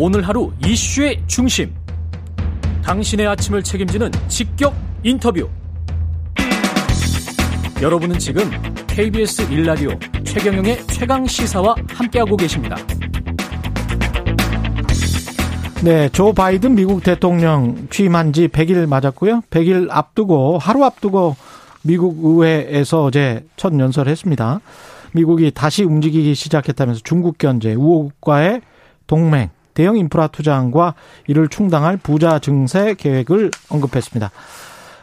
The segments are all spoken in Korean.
오늘 하루 이슈의 중심. 당신의 아침을 책임지는 직격 인터뷰. 여러분은 지금 KBS 일라디오 최경영의 최강 시사와 함께하고 계십니다. 네, 조 바이든 미국 대통령 취임한 지 100일 맞았고요. 100일 앞두고 하루 앞두고 미국 의회에서 어제 첫 연설을 했습니다. 미국이 다시 움직이기 시작했다면서 중국 견제, 우호국과의 동맹, 대형 인프라 투자안과 이를 충당할 부자 증세 계획을 언급했습니다.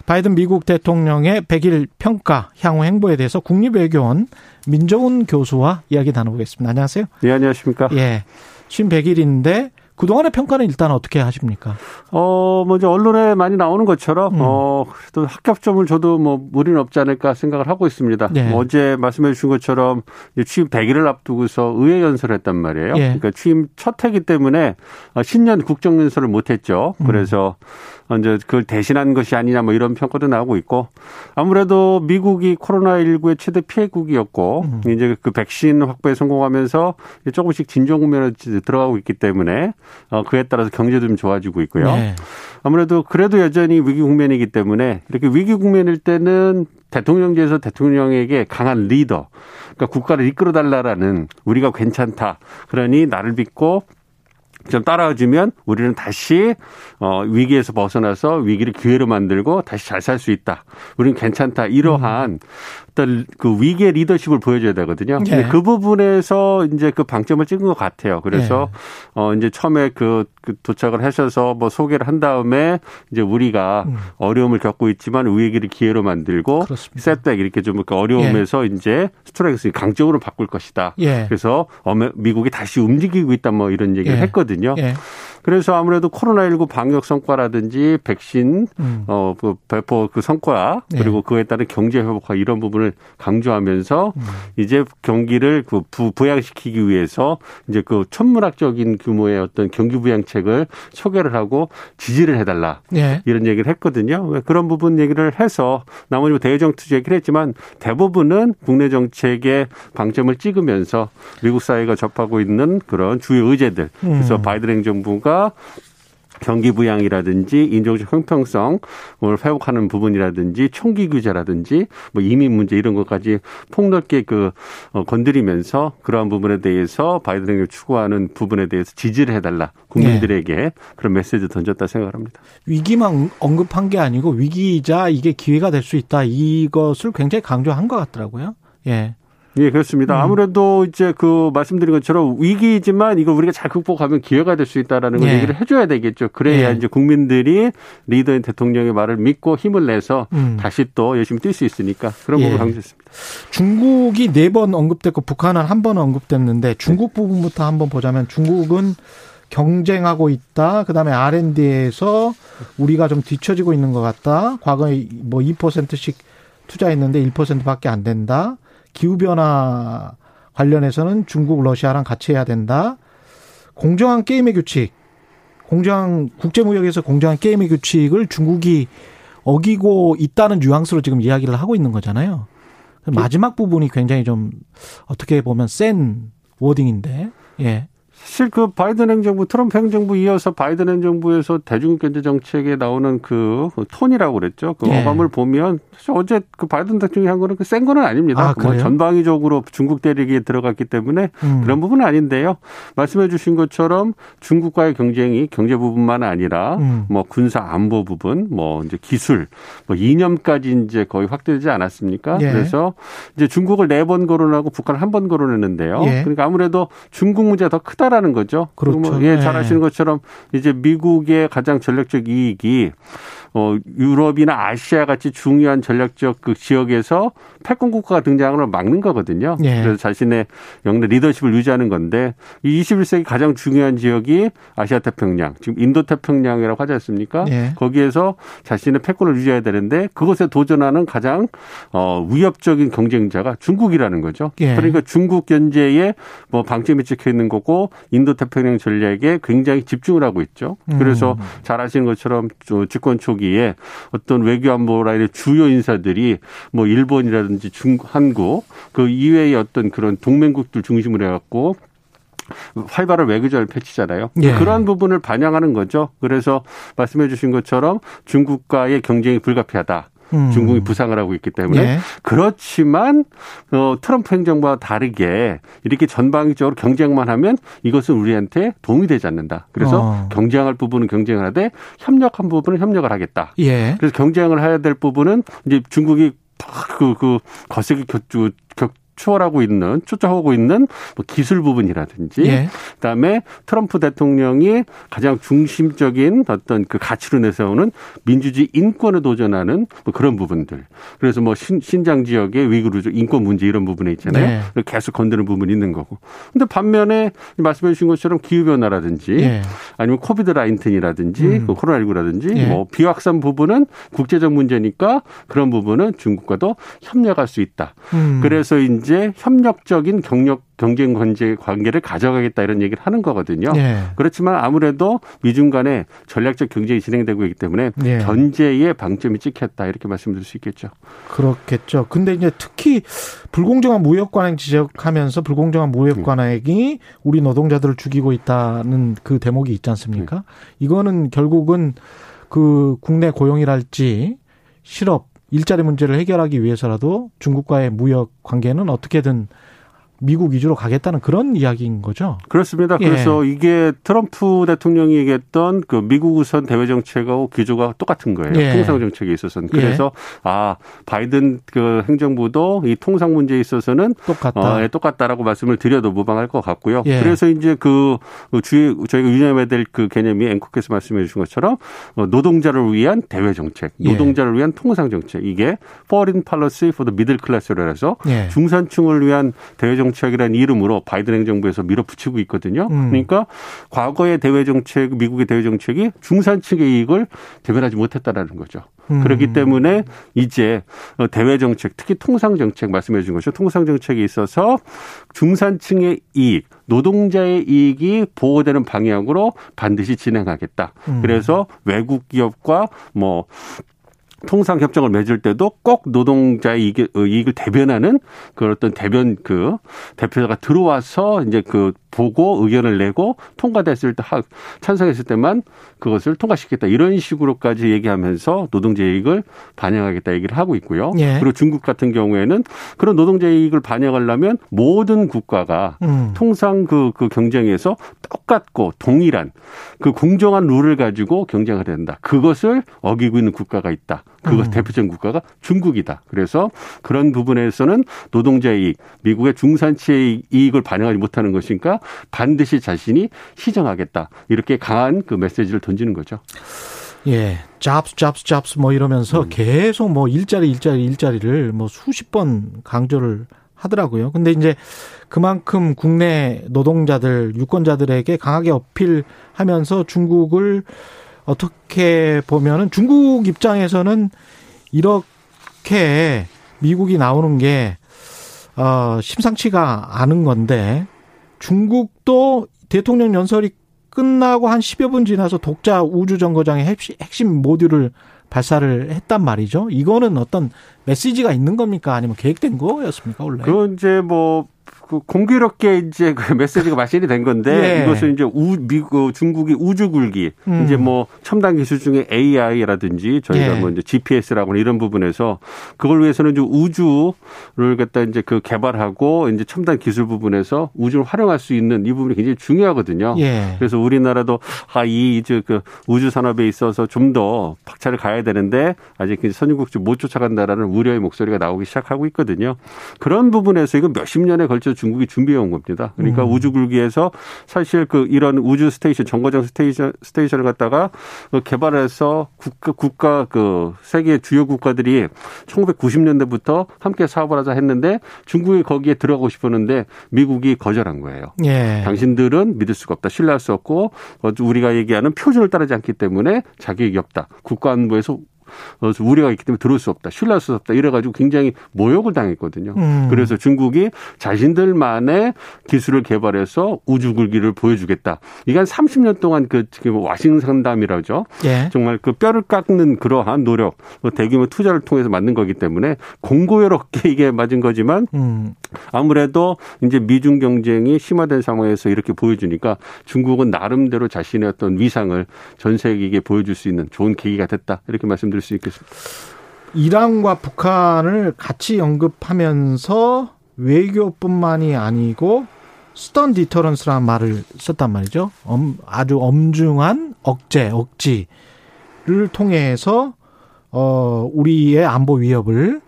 바이든 미국 대통령의 100일 평가 향후 행보에 대해서 국립외교원 민정훈 교수와 이야기 나눠보겠습니다. 안녕하세요. 네, 안녕하십니까. 예. 쉰 100일인데 그동안의 평가는 일단 어떻게 하십니까? 어, 먼저 언론에 많이 나오는 것처럼, 음. 어, 그래도 합격점을 줘도 뭐 무리는 없지 않을까 생각을 하고 있습니다. 네. 뭐 어제 말씀해 주신 것처럼 취임 100일을 앞두고서 의회 연설을 했단 말이에요. 예. 그러니까 취임 첫 해기 때문에 신년 국정연설을 못 했죠. 음. 그래서 음. 이제 그걸 대신한 것이 아니냐 뭐 이런 평가도 나오고 있고 아무래도 미국이 코로나19의 최대 피해국이었고 음. 이제 그 백신 확보에 성공하면서 조금씩 진정 국면에 들어가고 있기 때문에 어 그에 따라서 경제도 좀 좋아지고 있고요. 네. 아무래도 그래도 여전히 위기 국면이기 때문에 이렇게 위기 국면일 때는 대통령제에서 대통령에게 강한 리더, 그러니까 국가를 이끌어 달라라는 우리가 괜찮다. 그러니 나를 믿고 좀 따라와주면 우리는 다시 어 위기에서 벗어나서 위기를 기회로 만들고 다시 잘 살 수 있다. 우리는 괜찮다. 이러한 음. 어떤 그 위기의 리더십을 보여줘야 되거든요. 네. 그 부분에서 이제 그 방점을 찍은 것 같아요. 그래서 네. 어 이제 처음에 그, 그 도착을 하셔서 뭐 소개를 한 다음에 이제 우리가 음. 어려움을 겪고 있지만 위기를 기회로 만들고 셋백 이렇게 좀그 어려움에서 예. 이제 스트라이크 강적으로 바꿀 것이다. 예. 그래서 미국이 다시 움직이고 있다 뭐 이런 얘기를 예. 했거든요. 예. 그래서 아무래도 코로나19 방역 성과라든지 백신 음. 어, 그 배포 그 성과 그리고 네. 그에 따른 경제 회복화 이런 부분을 강조하면서 음. 이제 경기를 그 부, 부양시키기 위해서 이제 그 천문학적인 규모의 어떤 경기 부양책을 소개를 하고 지지를 해달라 네. 이런 얘기를 했거든요. 그런 부분 얘기를 해서 나머지 뭐 대외 정투 얘기를 했지만 대부분은 국내 정책의 방점을 찍으면서 미국 사회가 접하고 있는 그런 주요 의제들 그래서 음. 바이든 행정부가 경기 부양이라든지 인종적 형평성을 회복하는 부분이라든지 총기 규제라든지 뭐 이민 문제 이런 것까지 폭넓게 그 어, 건드리면서 그러한 부분에 대해서 바이든 행정이 추구하는 부분에 대해서 지지를 해달라 국민들에게 네. 그런 메시지 던졌다 생각합니다. 위기만 언급한 게 아니고 위기이자 이게 기회가 될 수 있다 이것을 굉장히 강조한 것 같더라고요. 예. 예, 그렇습니다. 음. 아무래도 이제 그 말씀드린 것처럼 위기이지만 이걸 우리가 잘 극복하면 기회가 될 수 있다라는 걸 예. 얘기를 해줘야 되겠죠. 그래야 예. 이제 국민들이 리더인 대통령의 말을 믿고 힘을 내서 음. 다시 또 열심히 뛸 수 있으니까 그런 예. 부분을 강조했습니다. 중국이 네 번 언급됐고 북한은 한 번 언급됐는데 중국 부분부터 한번 보자면 중국은 경쟁하고 있다. 그다음에 R&D에서 우리가 좀 뒤처지고 있는 것 같다. 과거에 뭐 2%씩 투자했는데 1%밖에 안 된다. 기후변화 관련해서는 중국, 러시아랑 같이 해야 된다. 공정한 게임의 규칙, 공정한 국제무역에서 공정한 게임의 규칙을 중국이 어기고 있다는 뉘앙스로 지금 이야기를 하고 있는 거잖아요. 마지막 부분이 굉장히 좀 어떻게 보면 센 워딩인데, 예. 사실 그 바이든 행정부, 트럼프 행정부 이어서 바이든 행정부에서 대중국 경제 정책에 나오는 그 톤이라고 그랬죠. 그 예. 어감을 보면 사실 어제 그 바이든 대통령이 한 거는 그센 거는 아닙니다. 아, 뭐 전방위적으로 중국 대륙에 들어갔기 때문에 음. 그런 부분은 아닌데요. 말씀해 주신 것처럼 중국과의 경쟁이 경제 부분만 아니라 음. 뭐 군사 안보 부분, 뭐 이제 기술, 뭐 이념까지 이제 거의 확대되지 않았습니까? 예. 그래서 이제 중국을 네 번 거론하고 북한을 한 번 거론했는데요. 예. 그러니까 아무래도 중국 문제가 더 크다 라 하는 거죠. 그렇죠. 뭐 예, 잘 아시는 것처럼 이제 미국의 가장 전략적 이익이 어, 유럽이나 아시아 같이 중요한 전략적 그 지역에서 패권 국가가 등장을 막는 거거든요. 예. 그래서 자신의 영내 리더십을 유지하는 건데 이 21세기 가장 중요한 지역이 아시아 태평양, 지금 인도 태평양이라고 하지 않습니까? 예. 거기에서 자신의 패권을 유지해야 되는데 그것에 도전하는 가장 어, 위협적인 경쟁자가 중국이라는 거죠. 예. 그러니까 중국 견제에 뭐 방점이 찍혀 있는 거고 인도 태평양 전략에 굉장히 집중을 하고 있죠. 그래서 음. 잘 아시는 것처럼 집권 초기 시기에 어떤 외교안보 라인의 주요 인사들이 뭐 일본이라든지 중 한국 그 이외의 어떤 그런 동맹국들 중심으로 해갖고 활발한 외교전을 펼치잖아요. 예. 그러한 부분을 반영하는 거죠. 그래서 말씀해 주신 것처럼 중국과의 경쟁이 불가피하다. 음. 중국이 부상을 하고 있기 때문에 예. 그렇지만 어, 트럼프 행정부와 다르게 이렇게 전방위적으로 경쟁만 하면 이것은 우리한테 도움이 되지 않는다. 그래서 어. 경쟁할 부분은 경쟁을 하되 협력한 부분은 협력을 하겠다. 예. 그래서 경쟁을 해야 될 부분은 이제 중국이 그, 그, 거세게 격, 격, 추월하고 있는 초점하고 있는 뭐 기술 부분이라든지 예. 그다음에 트럼프 대통령이 가장 중심적인 어떤 그 가치로 내세우는 민주주의 인권에 도전하는 뭐 그런 부분들 그래서 뭐 신, 신장 지역의 위구르족 인권 문제 이런 부분에 있잖아요 네. 계속 건드는 부분이 있는 거고 근데 반면에 말씀해 주신 것처럼 기후 변화라든지 예. 아니면 COVID-19이라든지 음. 뭐 코로나19라든지 예. 뭐 비확산 부분은 국제적 문제니까 그런 부분은 중국과도 협력할 수 있다 음. 그래서 이제 협력적인 경력 경쟁 관계 관계를 가져가겠다 이런 얘기를 하는 거거든요. 네. 그렇지만 아무래도 미중 간에 전략적 경쟁이 진행되고 있기 때문에 네. 견제에 방점이 찍혔다 이렇게 말씀드릴 수 있겠죠. 그렇겠죠. 근데 이제 특히 불공정한 무역 관행 지적하면서 불공정한 무역 음. 관행이 우리 노동자들을 죽이고 있다는 그 대목이 있지 않습니까? 네. 이거는 결국은 그 국내 고용이랄지 실업 일자리 문제를 해결하기 위해서라도 중국과의 무역 관계는 어떻게든 미국 위주로 가겠다는 그런 이야기인 거죠. 그렇습니다. 예. 그래서 예. 이게 트럼프 대통령이 얘기했던 그 미국 우선 대외 정책하고 기조가 똑같은 거예요. 예. 통상 정책에 있어서는. 그래서 예. 아 바이든 그 행정부도 이 통상 문제에 있어서는 똑같다. 어, 예, 똑같다라고 말씀을 드려도 무방할 것 같고요. 예. 그래서 이제 그 주의 저희가 유념해야 될 그 개념이 앵커께서 말씀해 주신 것처럼 어, 노동자를 위한 대외 정책, 예. 노동자를 위한 통상 정책 이게 Foreign Policy for the Middle Class로 해서 중산층을 위한 대외 정책 정책이라는 이름으로 바이든 행정부에서 밀어붙이고 있거든요. 음. 그러니까 과거의 대외 정책, 미국의 대외 정책이 중산층의 이익을 대변하지 못했다라는 거죠. 음. 그렇기 때문에 이제 대외 정책, 특히 통상 정책 말씀해 주신 것이죠. 통상 정책에 있어서 중산층의 이익, 노동자의 이익이 보호되는 방향으로 반드시 진행하겠다. 음. 그래서 외국 기업과 뭐 통상 협정을 맺을 때도 꼭 노동자의 이익을, 이익 을 대변하는 그 어떤 대변 그 대표자가 들어와서 이제 그 보고 의견을 내고 통과됐을 때 찬성했을 때만 그것을 통과시켰다 이런 식으로까지 얘기하면서 노동자 이익을 반영하겠다 얘기를 하고 있고요. 예. 그리고 중국 같은 경우에는 그런 노동자 이익을 반영하려면 모든 국가가 음. 통상 그, 그 경쟁에서 똑같고 동일한 그 공정한 룰을 가지고 경쟁을 해야 된다. 그것을 어기고 있는 국가가 있다. 그것 음. 대표적인 국가가 중국이다. 그래서 그런 부분에서는 노동자의 이익, 미국의 중산층의 이익을 반영하지 못하는 것이니까 반드시 자신이 시정하겠다. 이렇게 강한 그 메시지를 던지는 거죠. 예. 잡스 잡스 잡스 뭐 이러면서 음. 계속 뭐 일자리 일자리 일자리를 뭐 수십 번 강조를 하더라고요. 근데 이제 그만큼 국내 노동자들, 유권자들에게 강하게 어필하면서 중국을 어떻게 보면은 중국 입장에서는 이렇게 미국이 나오는 게, 어, 심상치가 않은 건데, 중국도 대통령 연설이 끝나고 한 10여 분 지나서 독자 우주정거장의 핵심 모듈을 발사를 했단 말이죠. 이거는 어떤 메시지가 있는 겁니까? 아니면 계획된 거였습니까, 원래? 그건 이제 뭐 그 공교롭게 이제 그 메시지가 마련이 된 건데 예. 이것은 이제 우 미국 중국이 우주 굴기 음. 이제 뭐 첨단 기술 중에 AI라든지 저희가 예. 뭐 이제 GPS라고 이런 부분에서 그걸 위해서는 이제 우주를 갖다 이제 그 개발하고 이제 첨단 기술 부분에서 우주를 활용할 수 있는 이 부분이 굉장히 중요하거든요. 예. 그래서 우리나라도 아이 이제 그 우주 산업에 있어서 좀 더 박차를 가해야 되는데 아직 선진국까지 못 쫓아간다라는 우려의 목소리가 나오기 시작하고 있거든요. 그런 부분에서 이거 몇십 년에 걸쳐 중국이 준비해 온 겁니다. 그러니까 음. 우주 굴기에서 사실 그 이런 우주 station 정거장 station station을 갖다가 그 개발해서 국가 국가 그 세계 주요 국가들이 1990년대부터 함께 사업을 하자 했는데 중국이 거기에 들어가고 싶었는데 미국이 거절한 거예요. 예. 당신들은 믿을 수가 없다. 신뢰할 수 없고 우리가 얘기하는 표준을 따르지 않기 때문에 자격이 없다. 국가 안보에서 어, 우려가 있기 때문에 들어올 수 없다. 신뢰할 수 없다. 이래가지고 굉장히 모욕을 당했거든요. 음. 그래서 중국이 자신들만의 기술을 개발해서 우주 굴기를 보여주겠다. 이게 한 30년 동안 그 지금 와싱상담이라죠. 예. 정말 그 뼈를 깎는 그러한 노력, 뭐 대규모 투자를 통해서 만든 거기 때문에 공고여롭게 이게 맞은 거지만 음. 아무래도 이제 미중 경쟁이 심화된 상황에서 이렇게 보여주니까 중국은 나름대로 자신의 어떤 위상을 전 세계에게 보여줄 수 있는 좋은 계기가 됐다. 이렇게 말씀드 릴 수 있겠습니다. 이란과 북한을 같이 언급하면서 외교뿐만이 아니고 stern deterrence라는 말을 썼단 말이죠. 엄, 아주 엄중한 억제, 억지를 통해서 어 우리의 안보 위협을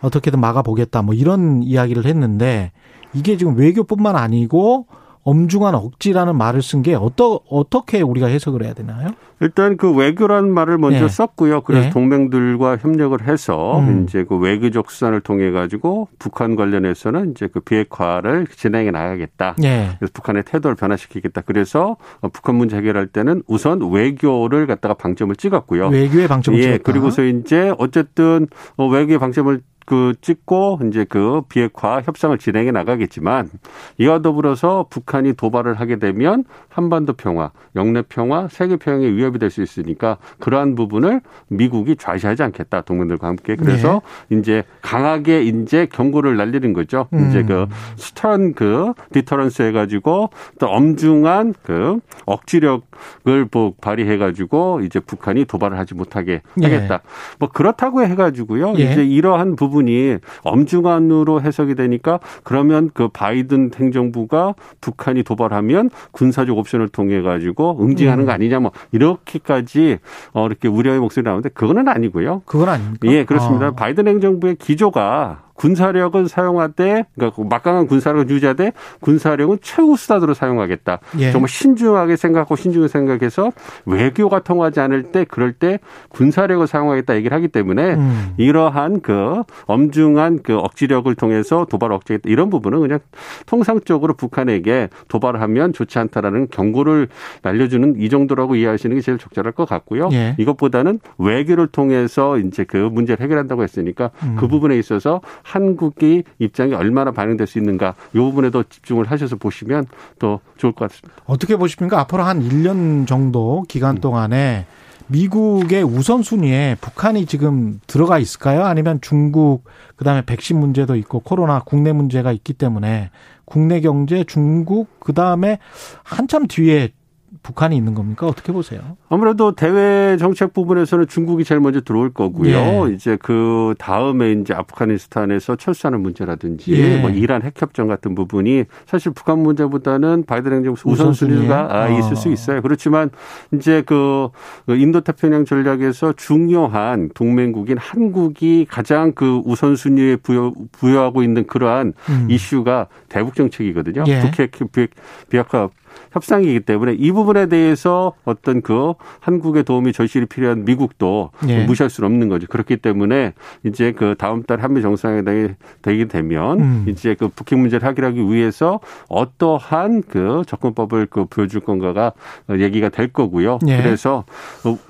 어떻게든 막아보겠다. 뭐 이런 이야기를 했는데 이게 지금 외교뿐만 아니고 엄중한 억지라는 말을 쓴 게 어떠, 어떻게 우리가 해석을 해야 되나요? 일단 그 외교라는 말을 먼저 네. 썼고요. 그래서 네. 동맹들과 협력을 해서 음. 이제 그 외교적 수단을 통해 가지고 북한 관련해서는 이제 그 비핵화를 진행해 나가겠다. 네. 그래서 북한의 태도를 변화시키겠다. 그래서 북한 문제 해결할 때는 우선 외교를 갖다가 방점을 찍었고요. 외교의 방점을 예, 찍었다. 그리고서 이제 어쨌든 어, 외교의 방점을 그 찍고 이제 그 비핵화 협상을 진행해 나가겠지만 이와 더불어서 북한이 도발을 하게 되면 한반도 평화, 영내 평화, 세계 평화에 위협이 될 수 있으니까 그러한 부분을 미국이 좌시하지 않겠다 동맹들과 함께 그래서 네. 이제 강하게 이제 경고를 날리는 거죠. 음. 이제 그 stern 그 deterrence 해가지고 또 엄중한 그 억지력을 발휘해가지고 이제 북한이 도발을 하지 못하게 예. 하겠다. 네. 뭐 그렇다고 해가지고요. 네. 이제 이러한 부분 부분이 엄중한으로 해석이 되니까 그러면 그 바이든 행정부가 북한이 도발하면 군사적 옵션을 통해 가지고 응징하는 거 음. 아니냐 뭐 이렇게까지 어 이렇게 우려의 목소리 나오는데 그거는 아니고요. 그건 아닙니까? 예, 그렇습니다. 아. 바이든 행정부의 기조가 군사력은 사용하되 그러니까 막강한 군사력을 유지하되 군사력은 최후 수단으로 사용하겠다. 예. 정말 신중하게 생각하고 신중하게 생각해서 외교가 통하지 않을 때 그럴 때 군사력을 사용하겠다 얘기를 하기 때문에 음. 이러한 그 엄중한 그 억지력을 통해서 도발 억제겠다 이런 부분은 그냥 통상적으로 북한에게 도발을 하면 좋지 않다라는 경고를 날려주는 이 정도라고 이해하시는 게 제일 적절할 것 같고요. 예. 이것보다는 외교를 통해서 이제 그 문제를 해결한다고 했으니까 음. 그 부분에 있어서 한국의 입장이 얼마나 반영될 수 있는가 이 부분에도 집중을 하셔서 보시면 더 좋을 것 같습니다. 어떻게 보십니까? 앞으로 한 1년 정도 기간 음. 동안에 미국의 우선순위에 북한이 지금 들어가 있을까요? 아니면 중국, 그 다음에 백신 문제도 있고 코로나 국내 문제가 있기 때문에 국내 경제, 중국, 그 다음에 한참 뒤에 북한이 있는 겁니까? 어떻게 보세요? 아무래도 대외 정책 부분에서는 중국이 제일 먼저 들어올 거고요. 예. 이제 그 다음에 이제 아프가니스탄에서 철수하는 문제라든지 예. 뭐 이란 핵협정 같은 부분이 사실 북한 문제보다는 바이든 행정부 우선순위가 아, 있을 수 있어요. 그렇지만 이제 그 인도 태평양 전략에서 중요한 동맹국인 한국이 가장 그 우선순위에 부여, 부여하고 있는 그러한 음. 이슈가 대북 정책이거든요. 예. 북핵 비핵화 협상이기 때문에 이 부분에 대해서 어떤 그 한국의 도움이 절실히 필요한 미국도 예. 무시할 수는 없는 거죠. 그렇기 때문에 이제 그 다음 달 한미 정상회담이 되게 되면 음. 이제 그 북핵 문제를 해결하기 위해서 어떠한 그 접근법을 그 보여줄 건가가 얘기가 될 거고요. 예. 그래서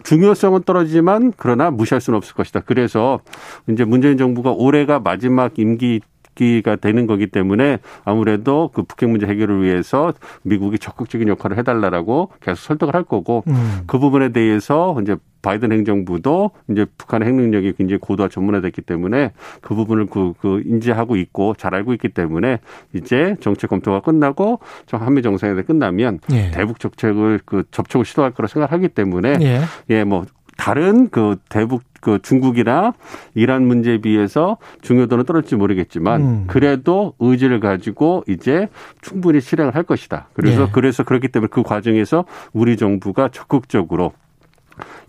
중요성은 떨어지지만 그러나 무시할 수는 없을 것이다. 그래서 이제 문재인 정부가 올해가 마지막 임기 기가 되는 거기 때문에 아무래도 그 북핵 문제 해결을 위해서 미국이 적극적인 역할을 해달라라고 계속 설득을 할 거고 음. 그 부분에 대해서 이제 바이든 행정부도 이제 북한의 핵 능력이 굉장히 고도화 전문화됐기 때문에 그 부분을 그, 그 인지하고 있고 잘 알고 있기 때문에 이제 정책 검토가 끝나고 한미 정상회담이 끝나면 예. 대북 정책을 그 접촉을 시도할 거라 생각하기 때문에 예, 예 뭐 다른 그 대북 그 중국이나 이란 문제에 비해서 중요도는 떨어질지 모르겠지만 음. 그래도 의지를 가지고 이제 충분히 실행을 할 것이다. 그래서 예. 그래서 그렇기 때문에 그 과정에서 우리 정부가 적극적으로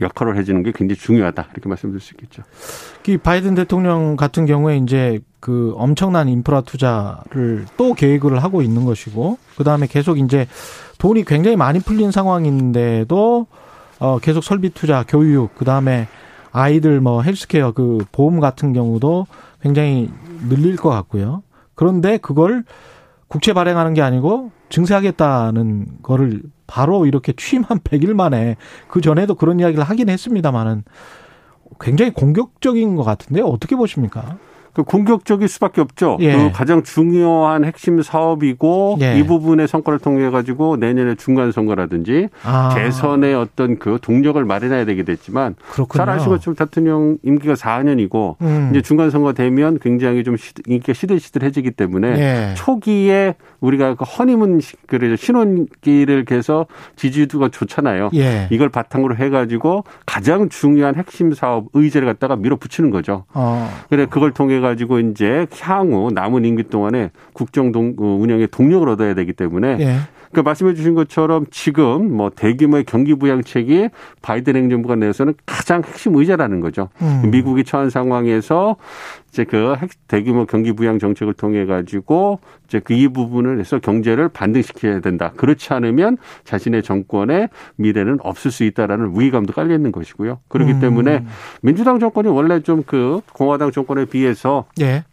역할을 해주는 게 굉장히 중요하다 이렇게 말씀드릴 수 있겠죠. 이 바이든 대통령 같은 경우에 이제 그 엄청난 인프라 투자를 또 계획을 하고 있는 것이고 그 다음에 계속 이제 돈이 굉장히 많이 풀린 상황인데도 어, 계속 설비 투자, 교육, 그 다음에 아이들 뭐 헬스케어 그 보험 같은 경우도 굉장히 늘릴 것 같고요. 그런데 그걸 국채 발행하는 게 아니고 증세하겠다는 거를 바로 이렇게 취임한 100일 만에 그 전에도 그런 이야기를 하긴 했습니다만은 굉장히 공격적인 것 같은데 어떻게 보십니까? 그 공격적일 수밖에 없죠. 예. 그 가장 중요한 핵심 사업이고 예. 이 부분의 성과를 통해 가지고 내년에 중간 선거라든지 아. 재선의 어떤 그 동력을 마련해야 되겠지만 그렇군요. 잘 아시고 좀 대통령 임기가 4년이고 음. 이제 중간 선거 되면 굉장히 좀 인기가 시들시들해지기 때문에 예. 초기에 우리가 그 허니문 그래 신혼기를 계서 지지도가 좋잖아요. 예. 이걸 바탕으로 해가지고 가장 중요한 핵심 사업 의제를 갖다가 밀어붙이는 거죠. 어. 그래 그걸 통해 가지고 이제 향후 남은 임기 동안에 국정 동, 어, 운영의 동력을 얻어야 되기 때문에 예. 그 말씀해 주신 것처럼 지금 뭐 대규모의 경기 부양책이 바이든 행정부가 내서는 가장 핵심 의제라는 거죠. 음. 미국이 처한 상황에서 이제 그 대규모 경기 부양 정책을 통해 가지고 이제 그 이 부분을 해서 경제를 반등시켜야 된다. 그렇지 않으면 자신의 정권의 미래는 없을 수 있다라는 위기감도 깔려 있는 것이고요. 그렇기 음. 때문에 민주당 정권이 원래 좀 그 공화당 정권에 비해서 예.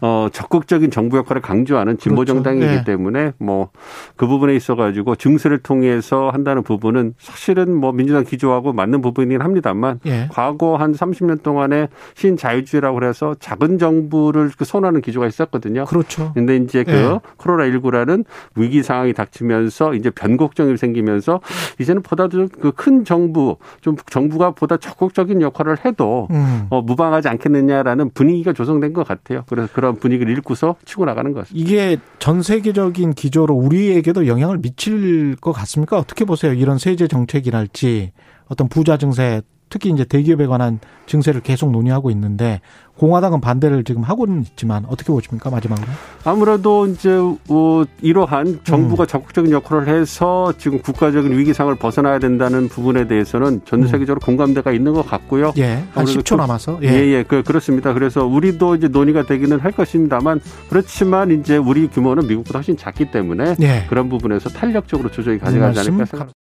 어, 적극적인 정부 역할을 강조하는 진보 그렇죠. 정당이기 네. 때문에 뭐 그 부분에 있어 가지고 증세를 통해서 한다는 부분은 사실은 뭐 민주당 기조하고 맞는 부분이긴 합니다만 예. 과거 한 30년 동안에 신자유주의라고 해서 작은 정부를 그 선호하는 기조가 있었거든요. 그렇죠. 근데 이제 그 예. 코로나 19라는 위기 상황이 닥치면서 이제 변곡점이 생기면서 이제는 보다도 그 큰 정부 좀 정부가 보다 적극적인 역할을 해도 음. 어, 무방하지 않겠느냐라는 분위기가 조성된 것 같아요. 그래서 그런 분위기를 읽고서 치고 나가는 것같습니다 이게 전 세계적인 기조로 우리에게도 영향을 미칠 것 같습니까? 어떻게 보세요? 이런 세제 정책이랄지 어떤 부자 증세 특히 이제 대기업에 관한 증세를 계속 논의하고 있는데 공화당은 반대를 지금 하고는 있지만 어떻게 보십니까 마지막으로? 아무래도 이제 어, 이러한 정부가 음. 적극적인 역할을 해서 지금 국가적인 위기상을 벗어나야 된다는 부분에 대해서는 전 음. 세계적으로 음. 공감대가 있는 것 같고요. 예, 한 10초 남아서 예, 예, 예 그, 그렇습니다. 그래서 우리도 이제 논의가 되기는 할 것입니다만 그렇지만 이제 우리 규모는 미국보다 훨씬 작기 때문에 예. 그런 부분에서 탄력적으로 조정이 가져가지 않을까 생각합니다.